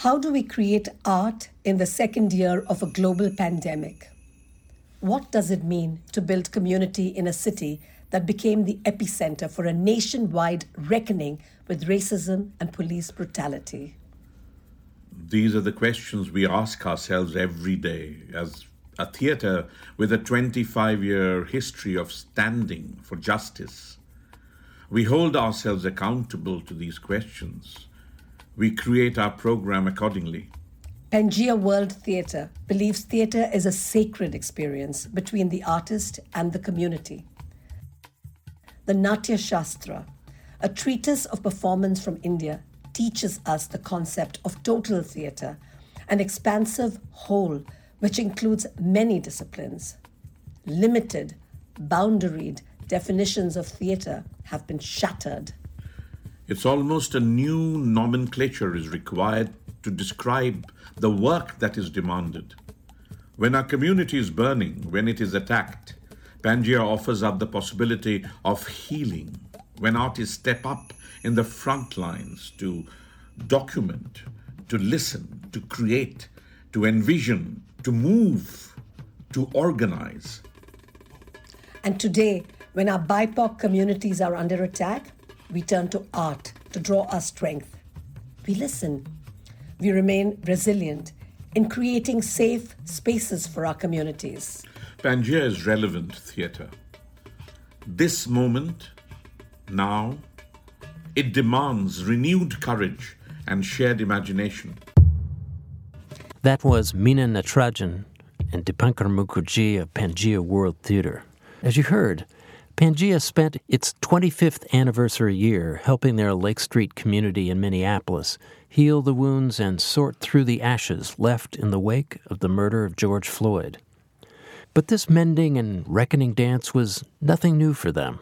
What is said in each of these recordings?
How do we create art in the second year of a global pandemic? What does it mean to build community in a city that became the epicenter for a nationwide reckoning with racism and police brutality? These are the questions we ask ourselves every day as a theatre with a 25 year history of standing for justice. We hold ourselves accountable to these questions. We create our program accordingly. Pangea World Theatre believes theatre is a sacred experience between the artist and the community. The Natya Shastra, a treatise of performance from India, teaches us the concept of total theatre, an expansive whole which includes many disciplines. Limited, boundaried definitions of theatre have been shattered. It's almost a new nomenclature is required to describe the work that is demanded. When our community is burning, when it is attacked, Pangea offers up the possibility of healing. When artists step up in the front lines to document, to listen, to create, to envision, to move, to organize. And today, when our BIPOC communities are under attack, we turn to art to draw our strength. We listen. We remain resilient in creating safe spaces for our communities. Pangea is relevant theatre. This moment, now, it demands renewed courage and shared imagination. That was Meena Natarajan and Dipankar Mukherjee of Pangea World Theatre. As you heard, Pangea spent its 25th anniversary year helping their Lake Street community in Minneapolis heal the wounds and sort through the ashes left in the wake of the murder of George Floyd. But this mending and reckoning dance was nothing new for them.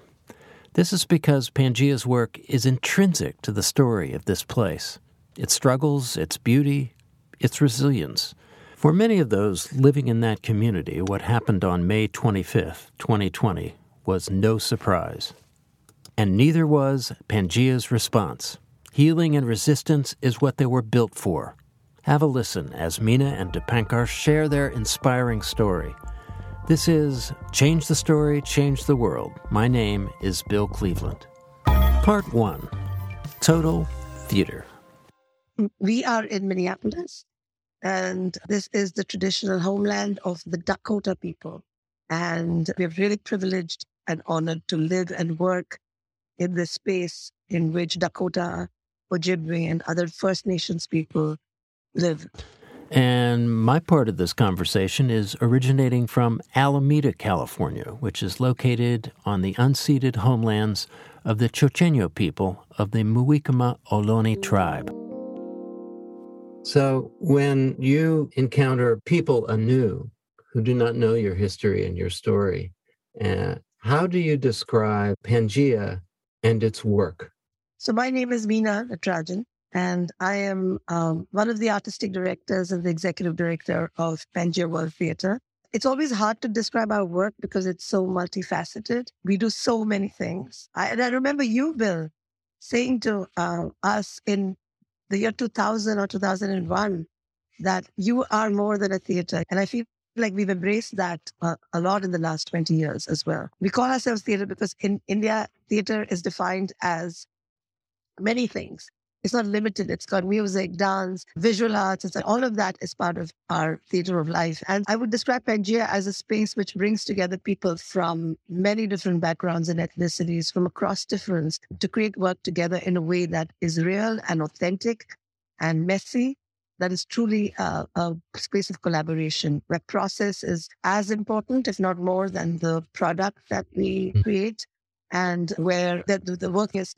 This is because Pangea's work is intrinsic to the story of this place its struggles, its beauty, its resilience. For many of those living in that community, what happened on May 25th, 2020, was no surprise. And neither was Pangea's response. Healing and resistance is what they were built for. Have a listen as Mina and Dipankar share their inspiring story. This is Change the Story, Change the World. My name is Bill Cleveland. Part 1 Total Theater. We are in Minneapolis, and this is the traditional homeland of the Dakota people. And we're really privileged and honored to live and work in this space in which Dakota, Ojibwe, and other First Nations people live. And my part of this conversation is originating from Alameda, California, which is located on the unceded homelands of the Chochenyo people of the Muwekma Ohlone tribe. So, when you encounter people anew who do not know your history and your story, uh, how do you describe Pangea and its work? So, my name is Meena Natarajan, and I am um, one of the artistic directors and the executive director of Pangea World Theatre. It's always hard to describe our work because it's so multifaceted. We do so many things. I, and I remember you, Bill, saying to uh, us in the year 2000 or 2001 that you are more than a theater. And I feel like we've embraced that uh, a lot in the last 20 years as well. We call ourselves theater because in India, theater is defined as many things. It's not limited. It's got music, dance, visual arts. It's all of that is part of our theater of life. And I would describe Pangea as a space which brings together people from many different backgrounds and ethnicities from across difference to create work together in a way that is real and authentic and messy. That is truly a, a space of collaboration where process is as important, if not more, than the product that we mm. create, and where the, the work has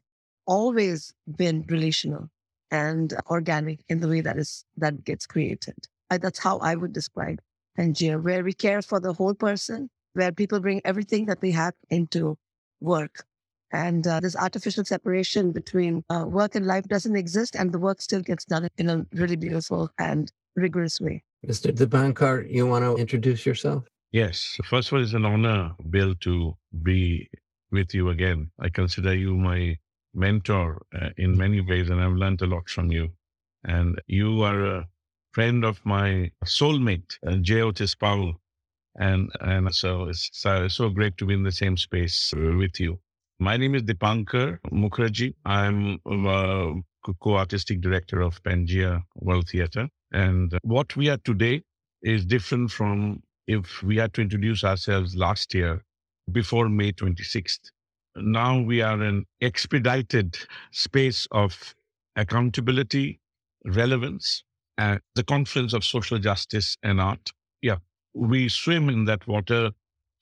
always been relational and organic in the way that is that gets created. I, that's how I would describe Pangea, where we care for the whole person, where people bring everything that they have into work. And uh, this artificial separation between uh, work and life doesn't exist, and the work still gets done in a really beautiful and rigorous way. Mr. Dipankar, you want to introduce yourself? Yes. First of all, it's an honor, Bill, to be with you again. I consider you my mentor uh, in many ways, and I've learned a lot from you. And you are a friend of my soulmate, uh, J. Otis Powell. And, and so it's so, so great to be in the same space uh, with you. My name is Dipankar Mukherjee. I'm a co-artistic director of Pangea World Theatre. And what we are today is different from if we had to introduce ourselves last year before May 26th. Now we are an expedited space of accountability, relevance, the confluence of social justice and art. Yeah, we swim in that water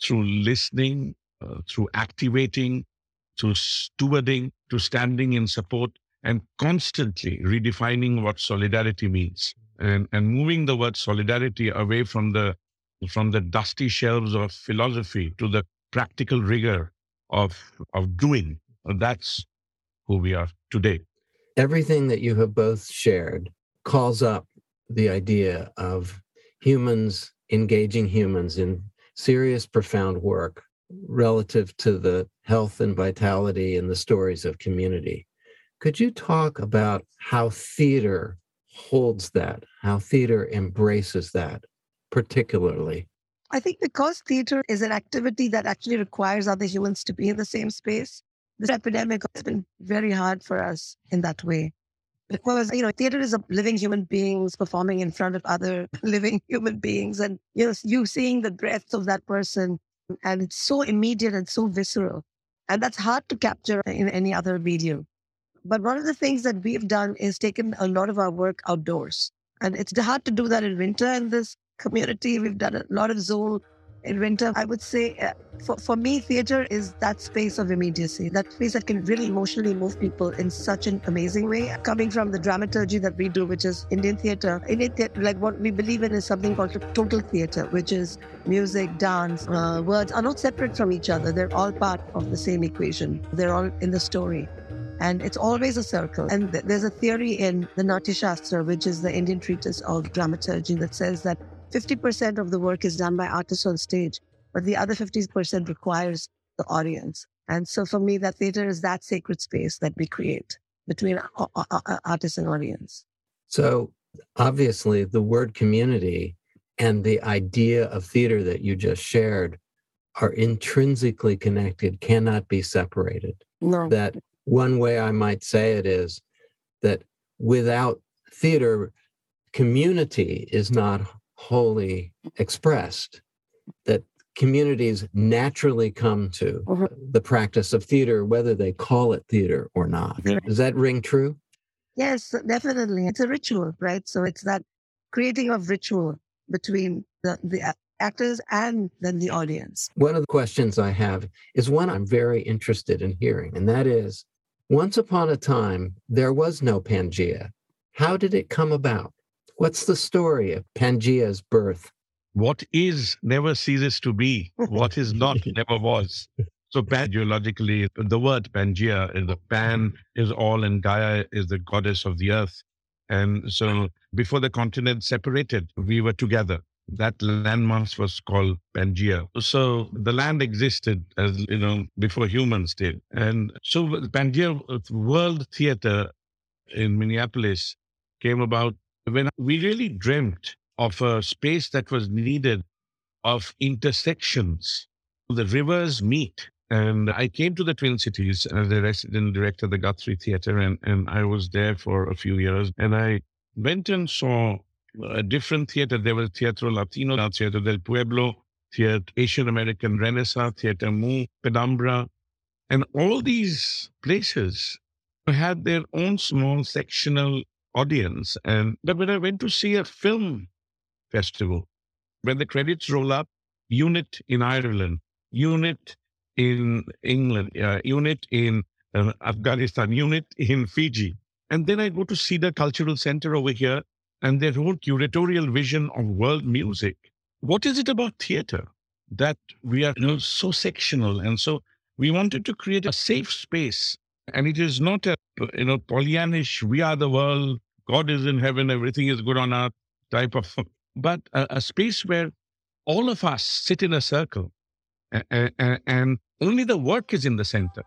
through listening, uh, through activating, through stewarding, to standing in support, and constantly redefining what solidarity means and, and moving the word solidarity away from the from the dusty shelves of philosophy to the practical rigor of of doing. That's who we are today. Everything that you have both shared calls up the idea of humans engaging humans in serious, profound work relative to the health and vitality and the stories of community. Could you talk about how theater holds that, how theater embraces that particularly? I think because theater is an activity that actually requires other humans to be in the same space, this epidemic has been very hard for us in that way. Because, you know, theater is a living human beings performing in front of other living human beings. And, you know, you seeing the breadth of that person. And it's so immediate and so visceral. And that's hard to capture in any other medium. But one of the things that we've done is taken a lot of our work outdoors. And it's hard to do that in winter in this community. We've done a lot of Zoom winter. I would say uh, for, for me, theater is that space of immediacy, that space that can really emotionally move people in such an amazing way. Coming from the dramaturgy that we do, which is Indian theater, Indian theater, like what we believe in is something called total theater, which is music, dance, uh, words are not separate from each other. They're all part of the same equation. They're all in the story. And it's always a circle. And th- there's a theory in the Natya Shastra, which is the Indian treatise of dramaturgy, that says that 50% of the work is done by artists on stage, but the other 50% requires the audience. And so for me, that theater is that sacred space that we create between artists and audience. So obviously, the word community and the idea of theater that you just shared are intrinsically connected, cannot be separated. No. That one way I might say it is that without theater, community is not wholly expressed, that communities naturally come to uh-huh. the practice of theater, whether they call it theater or not. Does that ring true? Yes, definitely. It's a ritual, right? So it's that creating of ritual between the, the actors and then the audience. One of the questions I have is one I'm very interested in hearing, and that is once upon a time, there was no Pangea. How did it come about? What's the story of Pangea's birth? What is never ceases to be. What is not never was. So pan geologically, the word Pangea is the Pan is all and Gaia is the goddess of the earth. And so before the continent separated, we were together that landmass was called Pangea. So the land existed as, you know, before humans did. And so Pangea uh, World Theater in Minneapolis came about when we really dreamt of a space that was needed of intersections. The rivers meet. And I came to the Twin Cities as a resident director of the Guthrie Theater, and, and I was there for a few years. And I went and saw a different theater. There was Teatro Latino, Teatro del Pueblo, Theater Asian American Renaissance, Theater Mu, Penumbra. And all these places had their own small sectional audience. And but when I went to see a film festival, when the credits roll up, unit in Ireland, unit in England, uh, unit in uh, Afghanistan, unit in Fiji. And then I go to Cedar Cultural Center over here and their whole curatorial vision of world music. What is it about theater that we are you know, so sectional? And so we wanted to create a safe space. And it is not a, you know, Pollyannish, we are the world, God is in heaven, everything is good on earth type of, but a, a space where all of us sit in a circle and, and, and only the work is in the center.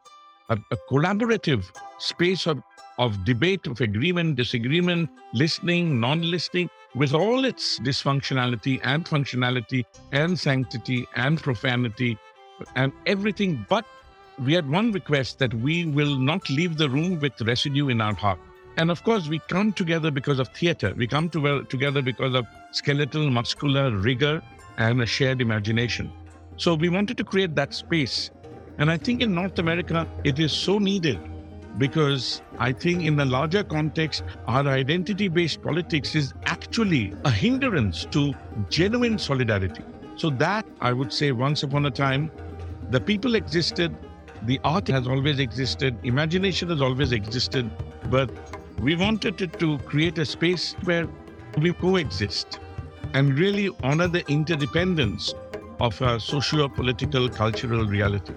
A, a collaborative space of of debate, of agreement, disagreement, listening, non listening, with all its dysfunctionality and functionality and sanctity and profanity and everything. But we had one request that we will not leave the room with residue in our heart. And of course, we come together because of theater. We come to, together because of skeletal, muscular rigor and a shared imagination. So we wanted to create that space. And I think in North America, it is so needed because I think in the larger context, our identity based politics is actually a hindrance to genuine solidarity. So, that I would say, once upon a time, the people existed, the art has always existed, imagination has always existed, but we wanted to create a space where we coexist and really honor the interdependence of our socio political cultural reality.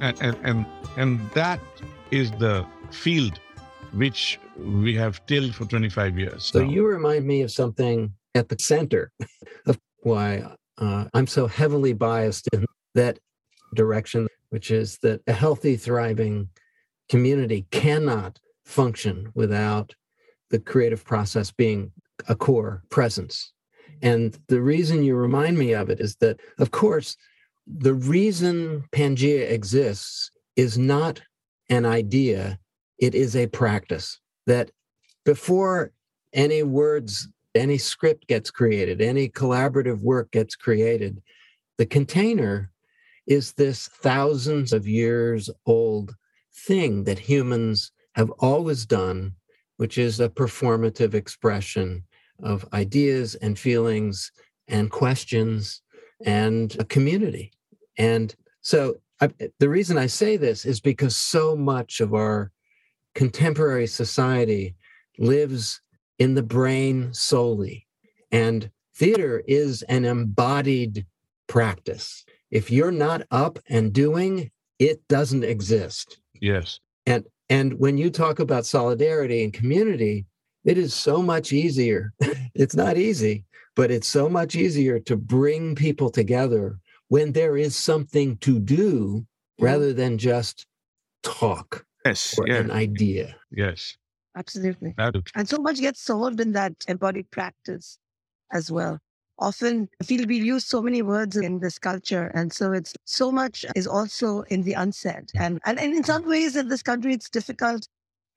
And, and, and, and that is the field which we have tilled for 25 years. So now. you remind me of something at the center of why uh, I'm so heavily biased in that direction, which is that a healthy, thriving community cannot function without the creative process being a core presence. And the reason you remind me of it is that, of course, the reason Pangea exists is not an idea, it is a practice that before any words, any script gets created, any collaborative work gets created, the container is this thousands of years old thing that humans have always done, which is a performative expression of ideas and feelings and questions and a community. And so I, the reason I say this is because so much of our contemporary society lives in the brain solely. And theater is an embodied practice. If you're not up and doing, it doesn't exist. Yes. And and when you talk about solidarity and community, it is so much easier. it's not easy, but it's so much easier to bring people together when there is something to do rather than just talk yes, or an idea. Yes. Absolutely. And so much gets solved in that embodied practice as well. Often feel we use so many words in this culture. And so it's so much is also in the unsaid. And, and, and in some ways in this country, it's difficult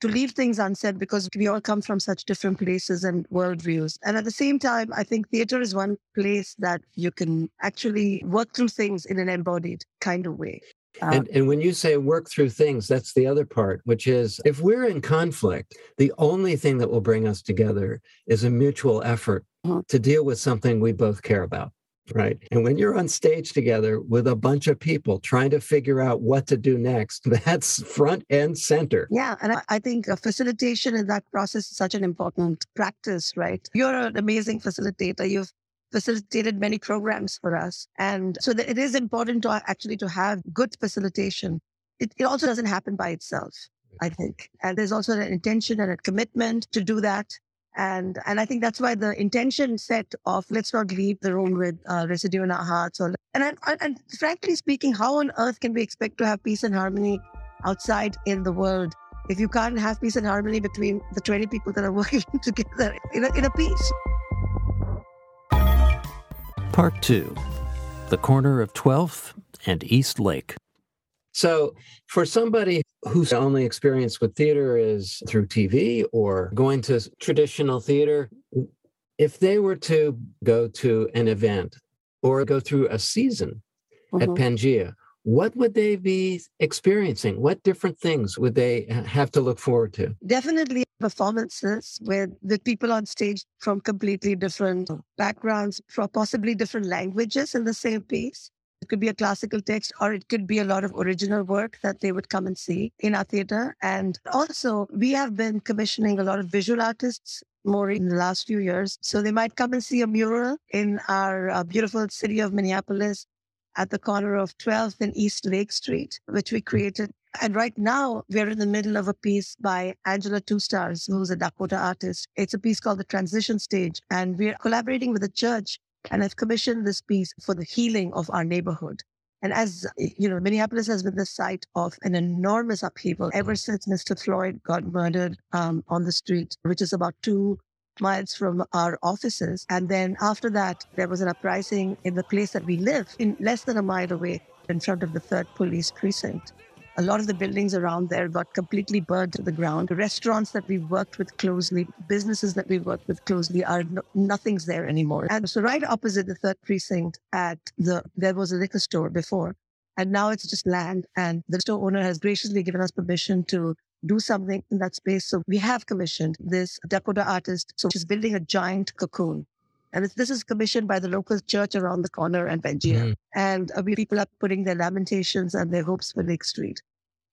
to leave things unsaid because we all come from such different places and worldviews. And at the same time, I think theater is one place that you can actually work through things in an embodied kind of way. Uh, and, and when you say work through things, that's the other part, which is if we're in conflict, the only thing that will bring us together is a mutual effort uh-huh. to deal with something we both care about right? And when you're on stage together with a bunch of people trying to figure out what to do next, that's front and center. Yeah. And I think facilitation in that process is such an important practice, right? You're an amazing facilitator. You've facilitated many programs for us. And so it is important to actually to have good facilitation. It, it also doesn't happen by itself. I think. And there's also an intention and a commitment to do that and and I think that's why the intention set of let's not leave the room with uh, residue in our hearts. Or and I, and frankly speaking, how on earth can we expect to have peace and harmony outside in the world if you can't have peace and harmony between the 20 people that are working together in a, in a piece? Part two: the corner of 12th and East Lake. So, for somebody whose only experience with theater is through TV or going to traditional theater, if they were to go to an event or go through a season at mm-hmm. Pangea, what would they be experiencing? What different things would they have to look forward to? Definitely performances with, with people on stage from completely different backgrounds, from possibly different languages in the same piece. It could be a classical text or it could be a lot of original work that they would come and see in our theater. And also, we have been commissioning a lot of visual artists more in the last few years. So they might come and see a mural in our uh, beautiful city of Minneapolis at the corner of 12th and East Lake Street, which we created. And right now, we're in the middle of a piece by Angela Two Stars, who's a Dakota artist. It's a piece called The Transition Stage. And we're collaborating with the church and I've commissioned this piece for the healing of our neighborhood. And as you know, Minneapolis has been the site of an enormous upheaval ever since Mr. Floyd got murdered um, on the street, which is about two miles from our offices. And then after that, there was an uprising in the place that we live, in less than a mile away, in front of the third police precinct. A lot of the buildings around there got completely burned to the ground. The restaurants that we worked with closely, businesses that we worked with closely, are no, nothing's there anymore. And so, right opposite the third precinct, at the there was a liquor store before, and now it's just land. And the store owner has graciously given us permission to do something in that space. So we have commissioned this Dakota artist. So she's building a giant cocoon. And this is commissioned by the local church around the corner and Pangea. Mm. And uh, we, people are putting their lamentations and their hopes for Lake Street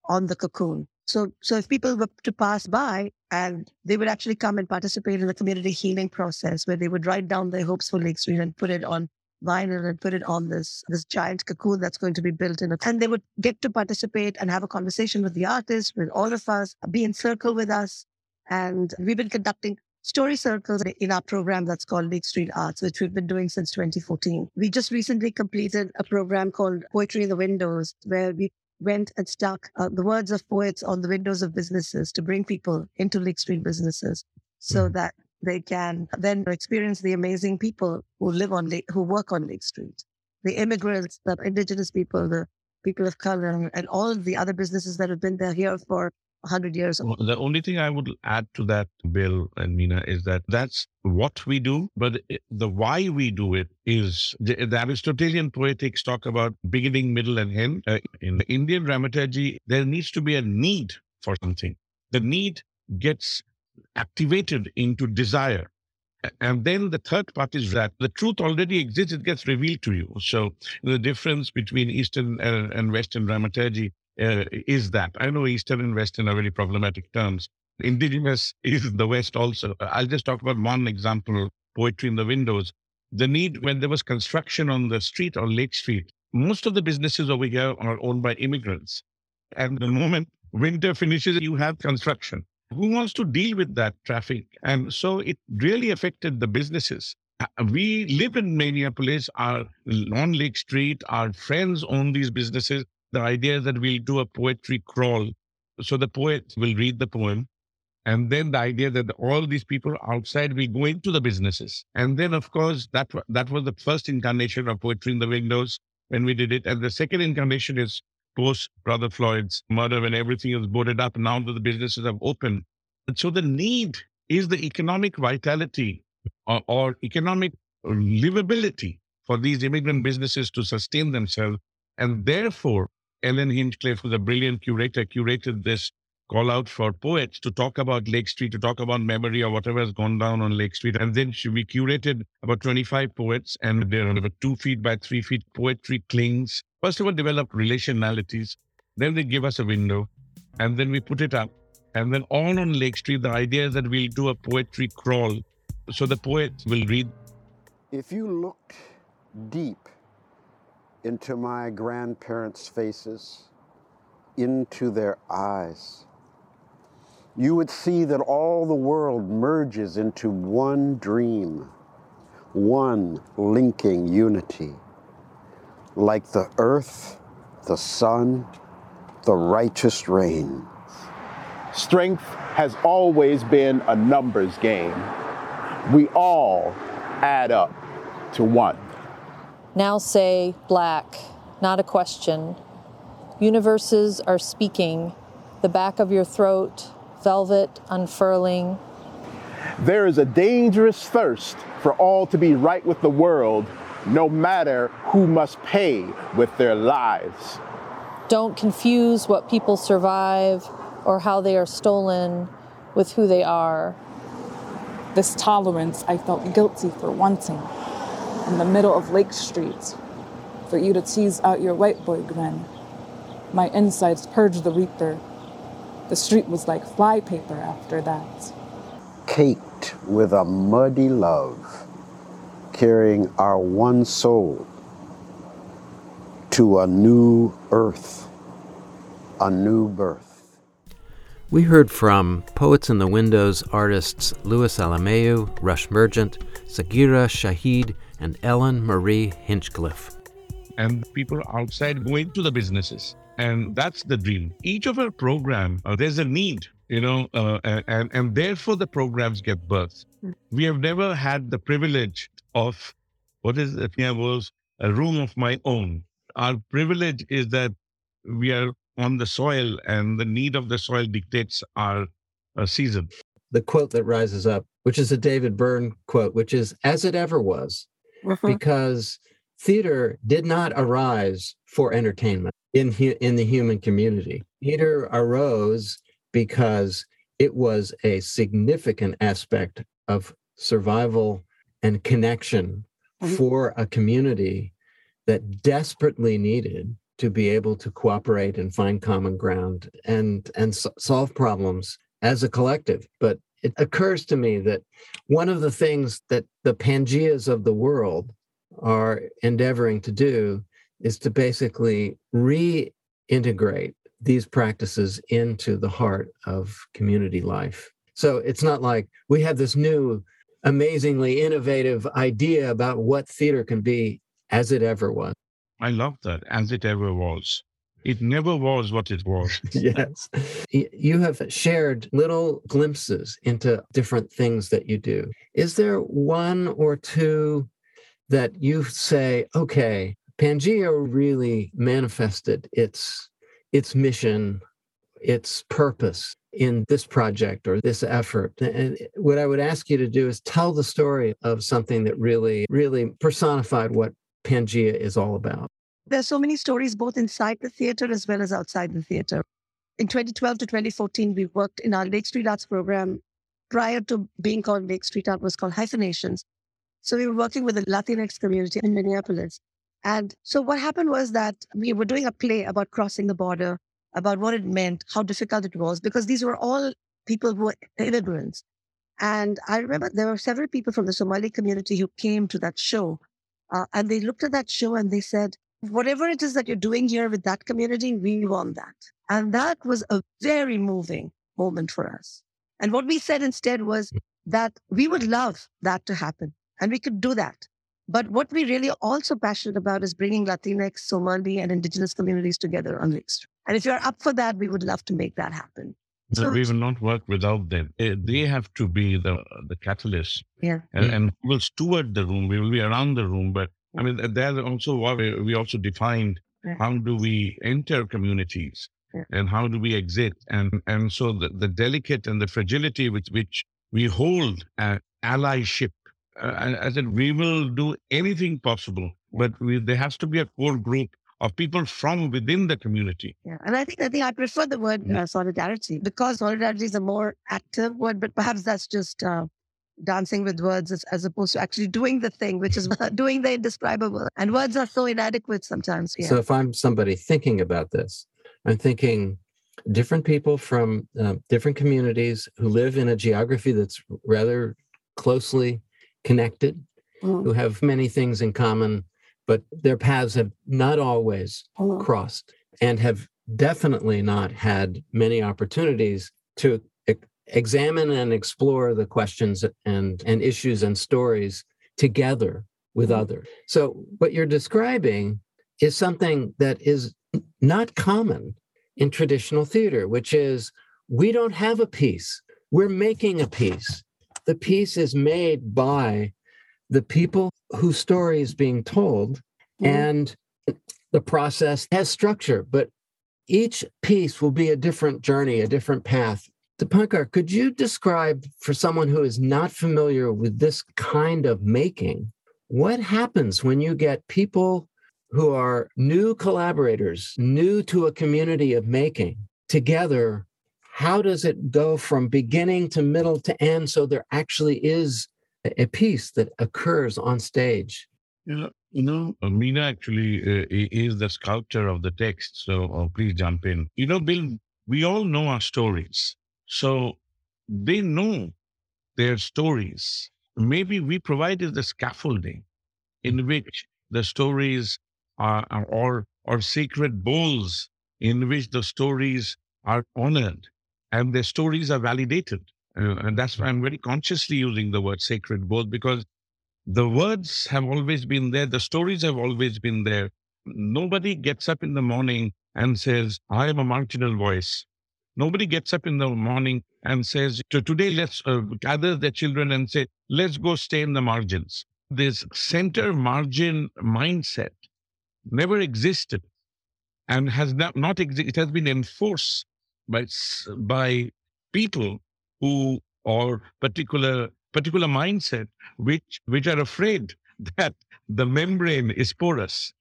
on the cocoon. So, so if people were to pass by and they would actually come and participate in the community healing process where they would write down their hopes for Lake Street and put it on vinyl and put it on this this giant cocoon that's going to be built in it. And they would get to participate and have a conversation with the artist, with all of us, be in circle with us. And we've been conducting story circles in our program that's called Lake Street Arts, which we've been doing since 2014. We just recently completed a program called Poetry in the Windows, where we went and stuck uh, the words of poets on the windows of businesses to bring people into Lake Street businesses so mm. that they can then experience the amazing people who live on Lake, who work on Lake Street, the immigrants, the indigenous people, the people of color, and all the other businesses that have been there here for 100 years. The only thing I would add to that, Bill and Meena, is that that's what we do, but the why we do it is the, the Aristotelian poetics talk about beginning, middle, and end. Uh, in the Indian dramaturgy, there needs to be a need for something. The need gets activated into desire. And then the third part is that the truth already exists, it gets revealed to you. So the difference between Eastern and, Western dramaturgy uh, is that. I know Eastern and Western are very problematic terms. Indigenous is the West also. I'll just talk about one example poetry in the windows. The need when there was construction on the street on Lake Street, most of the businesses over here are owned by immigrants. And the moment winter finishes, you have construction who wants to deal with that traffic? And so it really affected the businesses. Uh, we live in Minneapolis, our on Lake Street, our friends own these businesses. The idea that we'll do a poetry crawl. So the poet will read the poem. And then the idea that all these people outside will go into the businesses. And then, of course, that, that was the first incarnation of Poetry in the Windows when we did it. And the second incarnation is post Brother Floyd's murder when everything is boarded up. Now that the businesses have opened. And so the need is the economic vitality or, or economic uh, livability for these immigrant businesses to sustain themselves. And therefore, Ellen Hinchcliffe, who's a brilliant curator, curated this call out for poets to talk about Lake Street, to talk about memory or whatever has gone down on Lake Street. And then we curated about 25 poets, and there are two feet by three feet poetry clings First of all, develop relationalities. Then they give us a window, and then we put it up. And then all on Lake Street, the idea is that we'll do a poetry crawl. So the poets will read. If you looked deep into my grandparents' faces, into their eyes, you would see that all the world merges into one dream, one linking unity like the earth, the sun, the righteous rain. Strength has always been a numbers game. We all add up to one. Now say black, not a question. Universes are speaking. The back of your throat, velvet unfurling. There is a dangerous thirst for all to be right with the world no matter who must pay with their lives. Don't confuse what people survive or how they are stolen with who they are. This tolerance I felt guilty for wanting in the middle of Lake Street for you to tease out your white boy grin. My insides purge the reaper. The street was like flypaper after that. Caked with a muddy love carrying our one soul to a new earth, a new birth. We heard from Poets in the Windows artists Louis Alemayehu, Rush Mergent, Sagirah Shahid, and Ellen Marie Hinchcliffe. and people outside go into the businesses. And that's the dream. Each of our program, uh, there's a need, you know, uh, and, and therefore the programs get birth. We have never had the privilege of what is it? Yeah, was a room of my own. Our privilege is that we are on the soil and the need of the soil dictates our, our season. The quote that rises up, which is a David Byrne quote, which is, as it ever was, Mhm. because theater did not arise for entertainment in hu- in the human community. Theater arose because it was a significant aspect of survival and connection Mhm. for a community that desperately needed to be able to cooperate and find common ground and and s- solve problems as a collective but it occurs to me that one of the things that the pangeas of the world are endeavoring to do is to basically reintegrate these practices into the heart of community life. So it's not like we have this new, amazingly innovative idea about what theater can be as it ever was. I love that, as it ever was. It never was what it was. yes. You have shared little glimpses into different things that you do. Is there one or two that you say, okay, Pangea really manifested its its mission, its purpose in this project or this effort? And what I would ask you to do is tell the story of something that really, really personified what Pangea is all about. There's so many stories both inside the theater as well as outside the theater. In 2012 to 2014, we worked in our Lake Street Arts program. Prior to being called Lake Street Art was called Hyphenations. So we were working with the Latinx community in Minneapolis. And so what happened was that we were doing a play about crossing the border, about what it meant, how difficult it was, because these were all people who were immigrants. And I remember there were several people from the Somali community who came to that show. Uh, and they looked at that show and they said, whatever it is that you're doing here with that community, we want that. And that was a very moving moment for us. And what we said instead was that we would love that to happen and we could do that. But what we really are also passionate about is bringing Latinx, Somali, and indigenous communities together on Lake Street. And if you're up for that, we would love to make that happen. But we will not work without them. Eh, They have to be the the catalyst, Yeah. and, and we will steward the room. We will be around the room, but I mean, there's also what we we also defined Yeah. how do we enter communities Yeah. and how do we exit, and and so the, the delicate and the fragility with which we hold uh, allyship. Uh, I, I said we will do anything possible, but we, there has to be a core group of people from within the community. Yeah, and I think I think I prefer the word uh, solidarity because solidarity is a more active word, but perhaps that's just uh, dancing with words as, as opposed to actually doing the thing, which is doing the indescribable. And words are so inadequate sometimes. Yeah. So if I'm somebody thinking about this, I'm thinking different people from uh, different communities who live in a geography that's rather closely connected, Mm, who have many things in common, but their paths have not always mm, crossed and have definitely not had many opportunities to e- examine and explore the questions and, and issues and stories together with Mhm. others. So, what you're describing is something that is not common in traditional theater, which is we don't have a piece, we're making a piece. The piece is made by the people whose story is being told mhm. and the process has structure, but each piece will be a different journey, a different path. Dipankar, could you describe for someone who is not familiar with this kind of making, what happens when you get people who are new collaborators, new to a community of making together? How does it go from beginning to middle to end so there actually is a a piece that occurs on stage? You know, you know, uh, Meena actually uh, is the sculptor of the text. So uh, please jump in. You know, Bill, we all know our stories. So they know their stories. Maybe we provided the scaffolding in which the stories are, are or, or sacred bowls in which the stories are honored and their stories are validated. Uh, and that's why I'm very consciously using the word sacred bowl because the words have always been there, the stories have always been there, Nobody gets up in the morning and says, I am a marginal voice. Nobody gets up in the morning and says, today let's uh, gather their children and say, let's go stay in the margins. This center margin mindset never existed and has not, not it has been enforced by, by people who or particular particular mindset which which are afraid that the membrane is porous.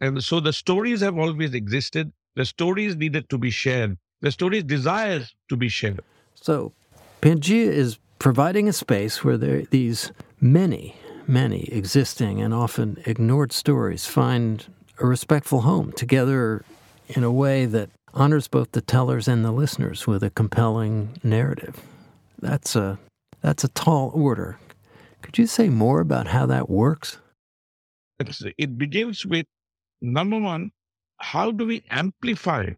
And so the stories have always existed. The stories needed to be shared. The stories desire to be shared. So pangea is providing a space where there these many many existing and often ignored stories find a respectful home together in a way that honors both the tellers and the listeners with a compelling narrative that's a that's a tall order. Could you say more about how that works? It begins with number one, how do we amplify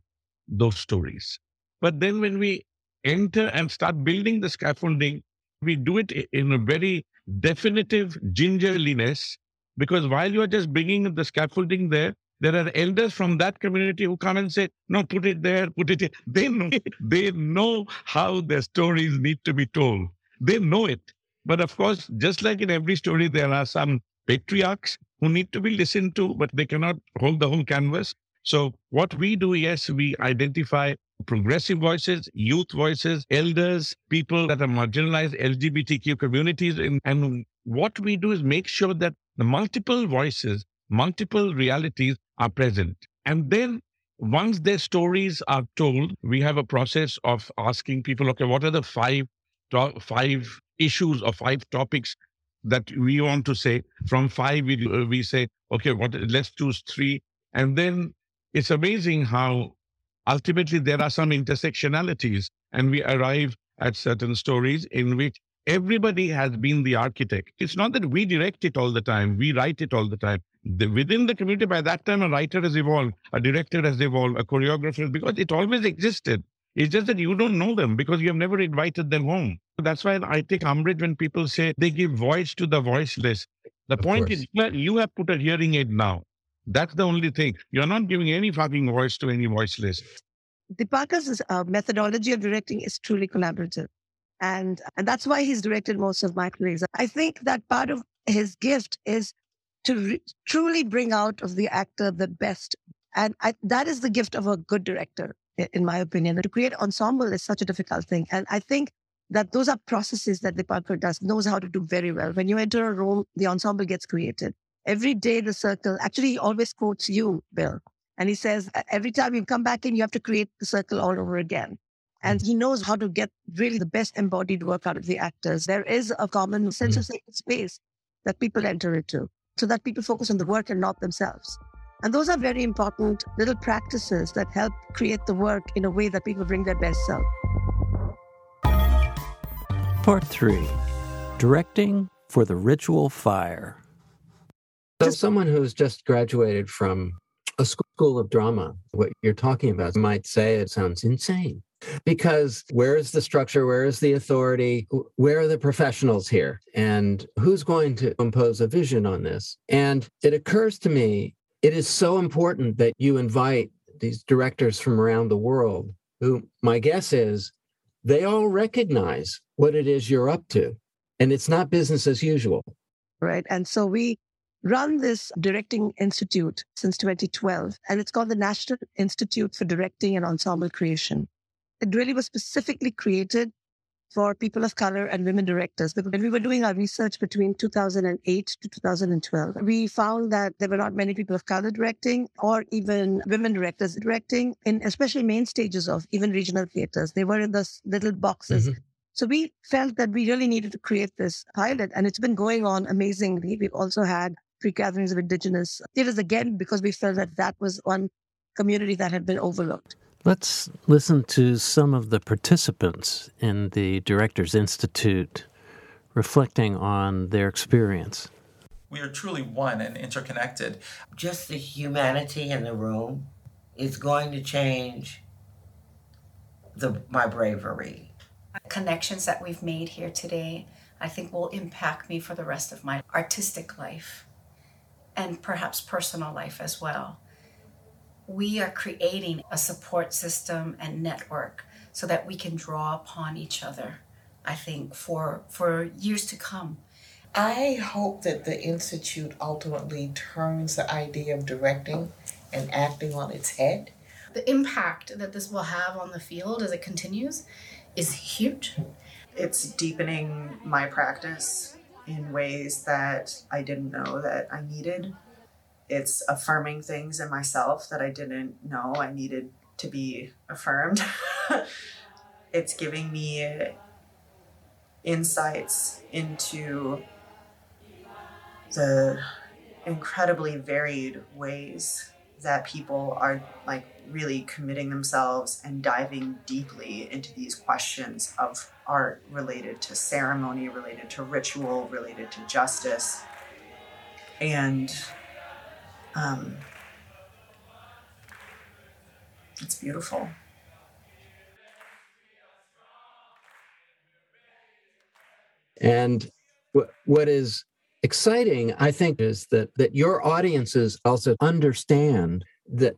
those stories? But then when we enter and start building the scaffolding, we do it in a very definitive gingerliness because while you are just bringing the scaffolding there, there are elders from that community who come and say, no, put it there, put it here. They know, they know how their stories need to be told. They know it. But of course, just like in every story, there are some patriarchs who need to be listened to, but they cannot hold the whole canvas. So what we do, yes, we identify progressive voices, youth voices, elders, people that are marginalized, LGBTQ communities. And what we do is make sure that the multiple voices, multiple realities are present. And then once their stories are told, we have a process of asking people, okay, what are the five to- five issues or five topics that we want to say. From five, we, uh, we say, okay, what? let's choose three. And then it's amazing how ultimately there are some intersectionalities and we arrive at certain stories in which everybody has been the architect. It's not that we direct it all the time, we write it all the time. The, within the community, by that time, a writer has evolved, a director has evolved, a choreographer, because it always existed. It's just that you don't know them because you have never invited them home. That's why I take umbrage when people say they give voice to the voiceless. The of point course. is, you have put a hearing aid now. That's the only thing. You're not giving any fucking voice to any voiceless. Dipankar's uh, methodology of directing is truly collaborative. And, and that's why he's directed most of my plays. I think that part of his gift is to re- truly bring out of the actor the best. And I, that is the gift of a good director in my opinion. To create ensemble is such a difficult thing. And I think that those are processes that the Dipankar does, knows how to do very well. When you enter a room, the ensemble gets created. Every day, the circle, actually, he always quotes you, Bill. And he says, every time you come back in, you have to create the circle all over again. Hmm. And he knows how to get really the best embodied work out of the actors. There is a common sense hmm. of space that people enter into so that people focus on the work and not themselves. And those are very important little practices that help create the work in a way that people bring their best self. Part three Directing for the Ritual Fire. So, someone who's just graduated from a school of drama, what you're talking about might say it sounds insane. Because where is the structure? Where is the authority? Where are the professionals here? And who's going to impose a vision on this? And it occurs to me it is so important that you invite these directors from around the world who my guess is they all recognize what it is you're up to and it's not business as usual right and so we run this directing institute since 2012 and it's called the national institute for directing and ensemble creation it really was specifically created for people of color and women directors. Because when we were doing our research between 2008 to 2012, we found that there were not many people of color directing or even women directors directing in especially main stages of even regional theaters. They were in those little boxes. Mm-hmm. So we felt that we really needed to create this pilot and it's been going on amazingly. We've also had pre-gatherings of indigenous theaters again because we felt that that was one community that had been overlooked. Let's listen to some of the participants in the Directors Institute reflecting on their experience. We are truly one and interconnected. Just the humanity in the room is going to change the, my bravery. Connections that we've made here today, I think, will impact me for the rest of my artistic life. and perhaps personal life as well. We are creating a support system and network so that we can draw upon each other, I think, for, for years to come. I hope that the Institute ultimately turns the idea of directing and acting on its head. The impact that this will have on the field as it continues is huge. It's deepening my practice in ways that I didn't know that I needed. It's affirming things in myself that I didn't know I needed to be affirmed. it's giving me insights into the incredibly varied ways that people are like really committing themselves and diving deeply into these questions of art related to ceremony, related to ritual, related to justice. And um, it's beautiful. And what is exciting, I think, is that that your audiences also understand that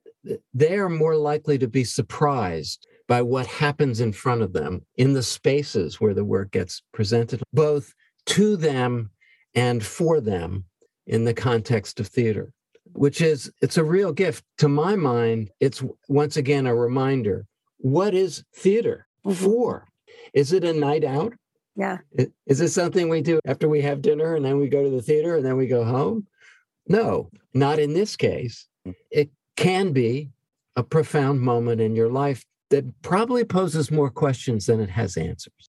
they are more likely to be surprised by what happens in front of them in the spaces where the work gets presented, both to them and for them in the context of theater, which is it's a real gift. To my mind, it's once again a reminder what is theater mm-hmm. for? Is it a night out? Yeah. Is this something we do after we have dinner and then we go to the theater and then we go home? No, not in this case. Mm. It can be a profound moment in your life that probably poses more questions than it has answers.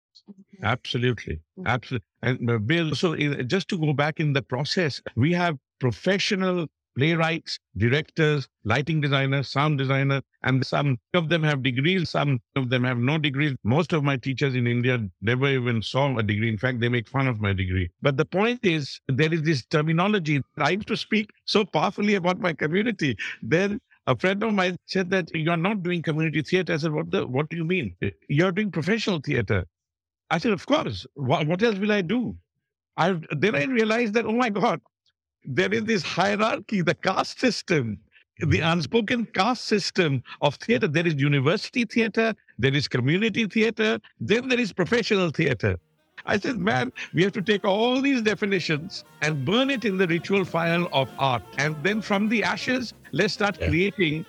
Absolutely. Mm. Absolutely. And uh, Bill, so just to go back in the process, we have professional playwrights, directors, lighting designers, sound designer, and some of them have degrees, some of them have no degrees. Most of my teachers in India never even saw a degree. In fact, they make fun of my degree. But the point is, there is this terminology. I used to speak so powerfully about my community. Then a friend of mine said that you're not doing community theater. I said, what, the, what do you mean? You're doing professional theater. I said, of course. What, what else will I do? I, then I realized that, oh my God, there is this hierarchy, the caste system, the mm-hmm. unspoken caste system of theater. There is university theater, there is community theater, then there is professional theater. I said, man, we have to take all these definitions and burn it in the ritual fire of art. And then from the ashes, let's start yeah. creating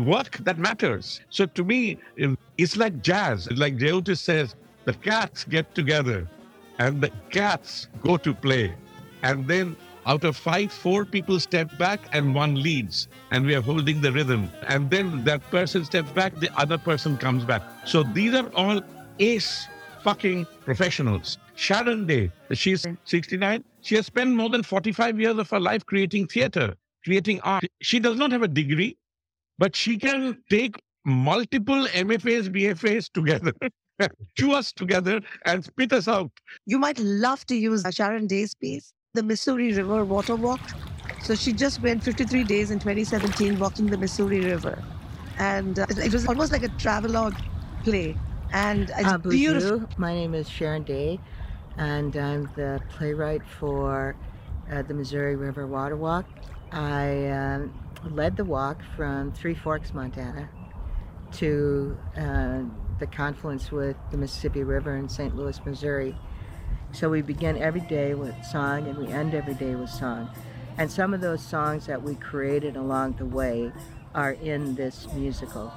work that matters. So to me, um, it's like jazz. Like Jyotis says, the cats get together and the cats go to play. And then out of five, four people step back and one leads, and we are holding the rhythm. And then that person steps back, the other person comes back. So these are all ace fucking professionals. Sharon Day, she's 69. She has spent more than 45 years of her life creating theater, creating art. She does not have a degree, but she can take multiple MFAs, BFAs together. chew us together and spit us out. You might love to use Sharon Day's piece the Missouri River Water Walk. So she just went 53 days in 2017 walking the Missouri River. And uh, it was almost like a travelogue play. And it's uh, beautiful. My name is Sharon Day, and I'm the playwright for uh, the Missouri River Water Walk. I um, led the walk from Three Forks, Montana to uh, the confluence with the Mississippi River in St. Louis, Missouri. So we begin every day with song and we end every day with song. And some of those songs that we created along the way are in this musical.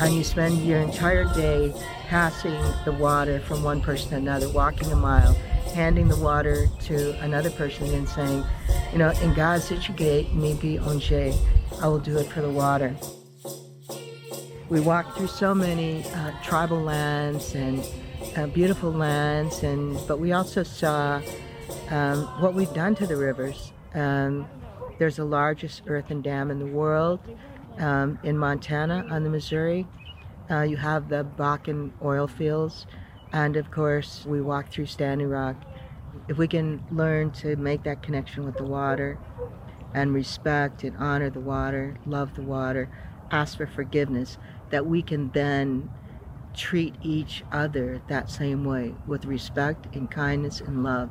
And you spend your entire day passing the water from one person to another, walking a mile, handing the water to another person and saying, you know, in God's gate, me be onje, I will do it for the water. We walked through so many uh, tribal lands and uh, beautiful lands, and but we also saw um, what we've done to the rivers. Um, there's the largest earthen dam in the world um, in Montana on the Missouri. Uh, you have the Bakken oil fields. And of course, we walk through Standing Rock. If we can learn to make that connection with the water and respect and honor the water, love the water, ask for forgiveness, that we can then treat each other that same way with respect and kindness and love.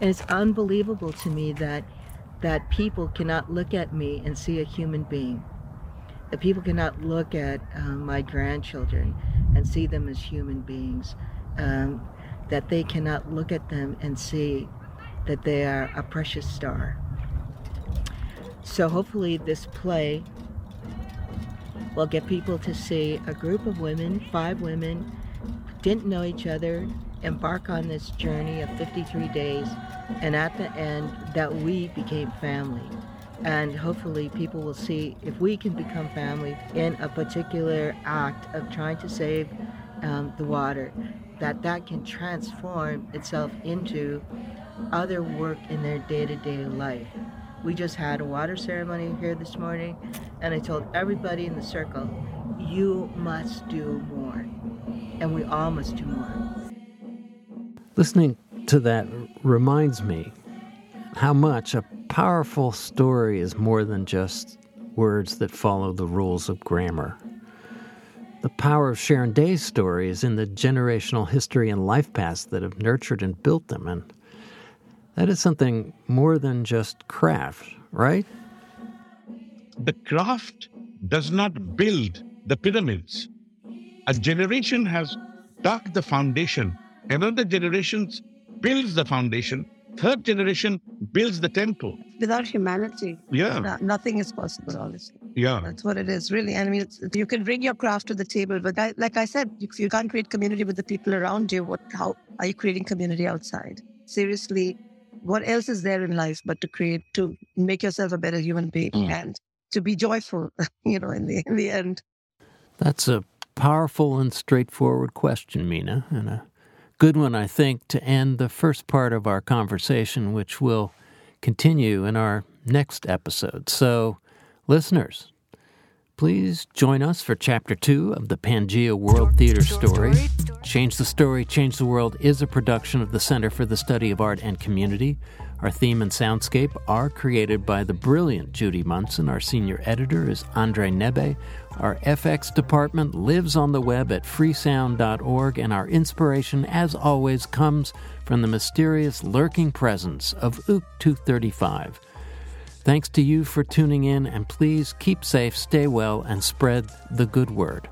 And it's unbelievable to me that that people cannot look at me and see a human being. That people cannot look at um, my grandchildren and see them as human beings. Um, that they cannot look at them and see that they are a precious star. So hopefully this play will get people to see a group of women, five women, didn't know each other, embark on this journey of 53 days, and at the end, that we became family. And hopefully, people will see if we can become family in a particular act of trying to save um, the water, that that can transform itself into other work in their day to day life. We just had a water ceremony here this morning, and I told everybody in the circle, you must do more. And we all must do more. Listening to that reminds me how much a powerful story is more than just words that follow the rules of grammar. The power of Sharon Day's story is in the generational history and life paths that have nurtured and built them. And that is something more than just craft, right? The craft does not build the pyramids. A generation has dug the foundation, another generation builds the foundation, third generation builds the temple. Without humanity, Yeah. no- nothing is possible, honestly. Yeah. That's what it is, really. And I mean, it's, you can bring your craft to the table, but I, like I said, if you can't create community with the people around you, what? How are you creating community outside? Seriously, what else is there in life but to create, to make yourself a better human being mm. and to be joyful? You know, in the in the end. That's a powerful and straightforward question, Meena, and a good one, I think, to end the first part of our conversation, which will continue in our next episode. So, listeners, please join us for Chapter 2 of the Pangea World Theater Story. Change the Story, Change the World is a production of the Center for the Study of Art and Community. Our theme and soundscape are created by the brilliant Judy Munson. Our senior editor is Andre Nebe. Our FX department lives on the web at freesound.org, and our inspiration, as always, comes from the mysterious lurking presence of Ook 235. Thanks to you for tuning in, and please keep safe, stay well, and spread the good word.